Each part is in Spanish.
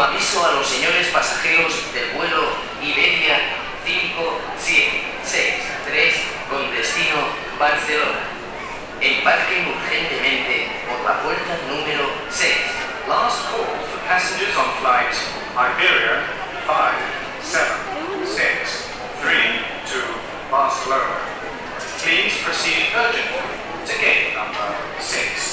Aviso a los señores pasajeros del vuelo Iberia 5763 con destino Barcelona. Embarquen urgentemente por la puerta número 6. Last call for passengers on flight Iberia 5763 to Barcelona. Please proceed urgently to gate number 6.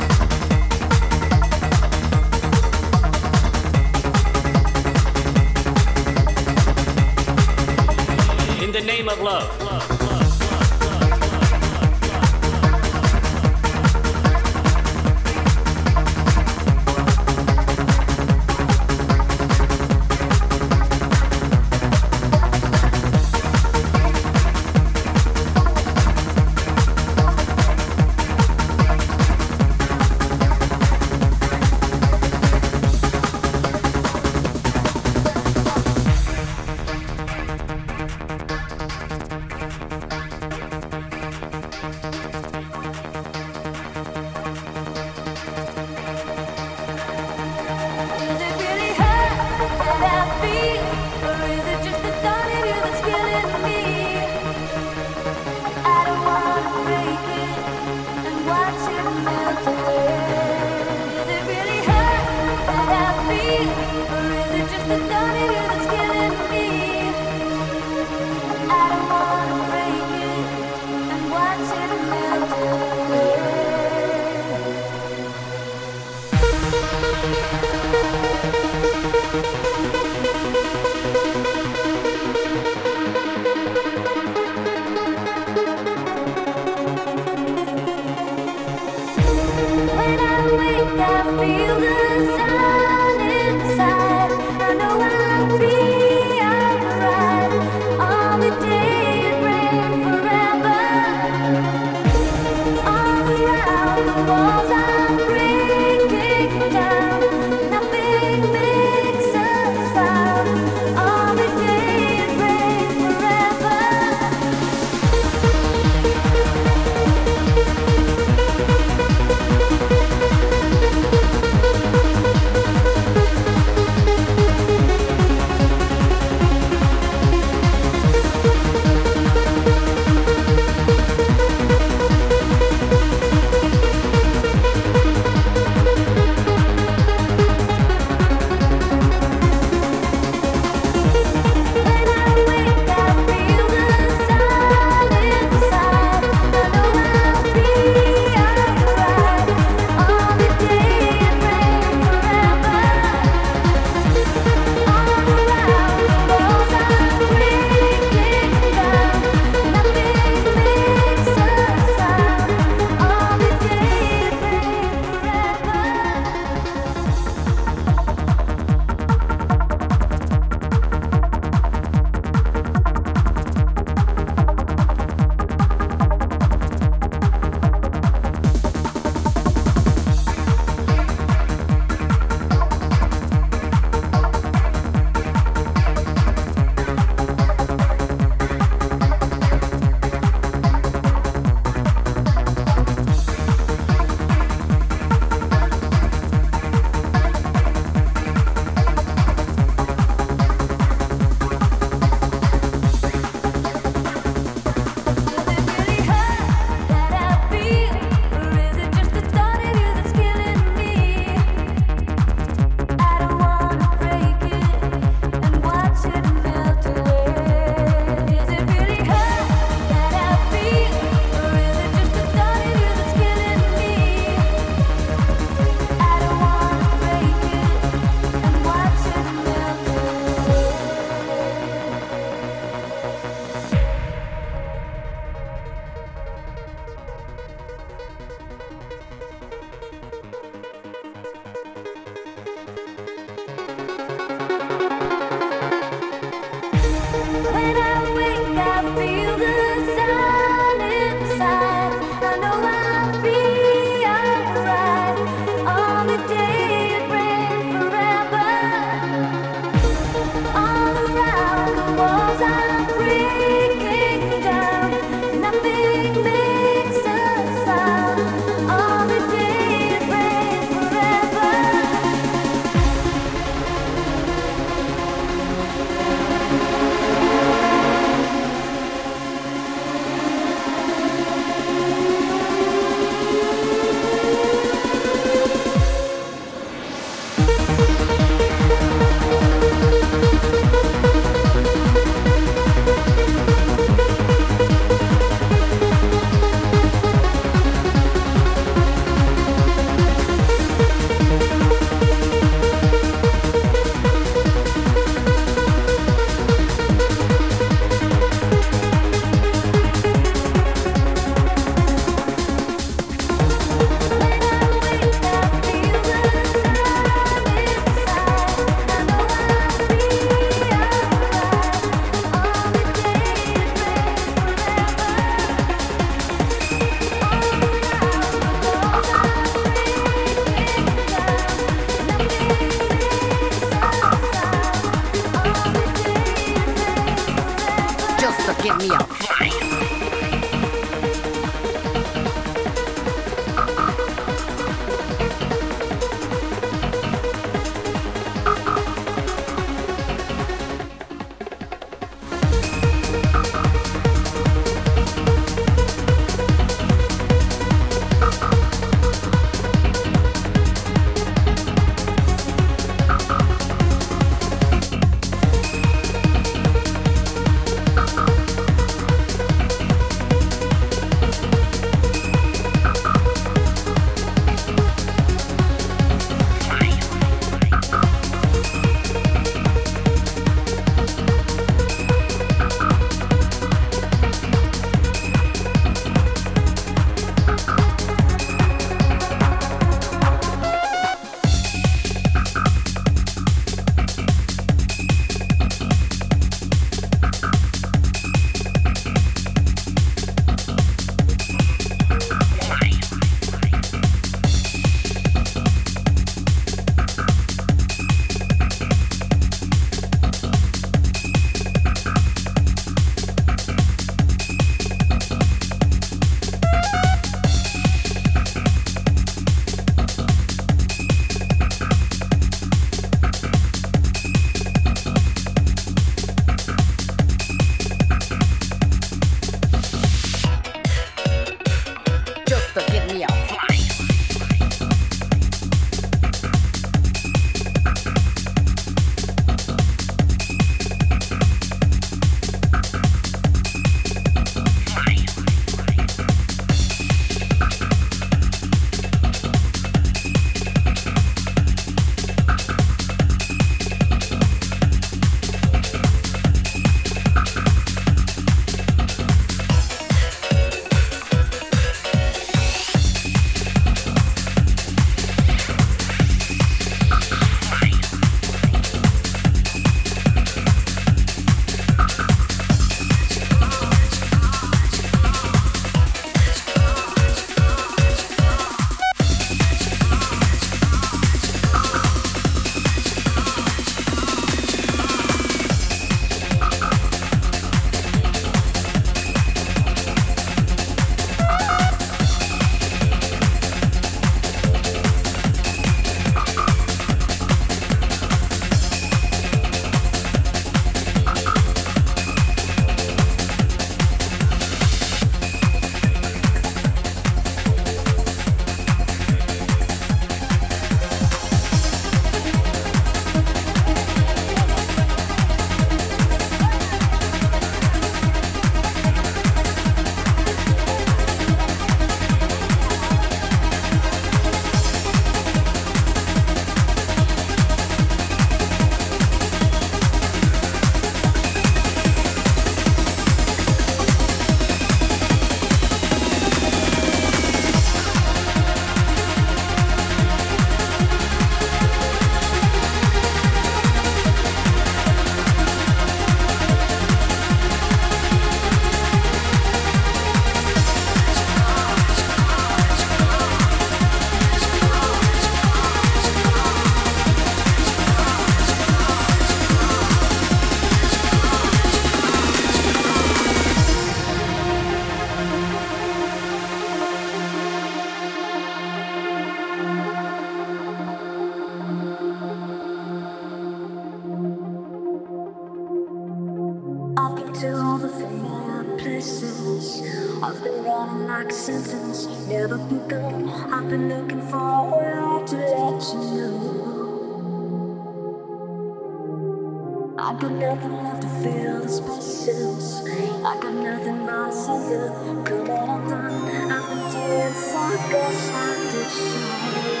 I got nothing left to feel the spaces. I got nothing else to do. Come on, I'm done. I've been doing so, I'm I did.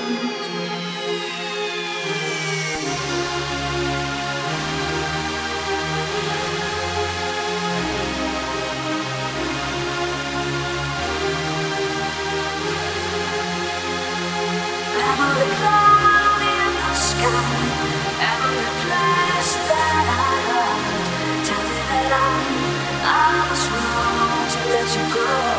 your girl.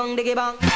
bang diggy bang.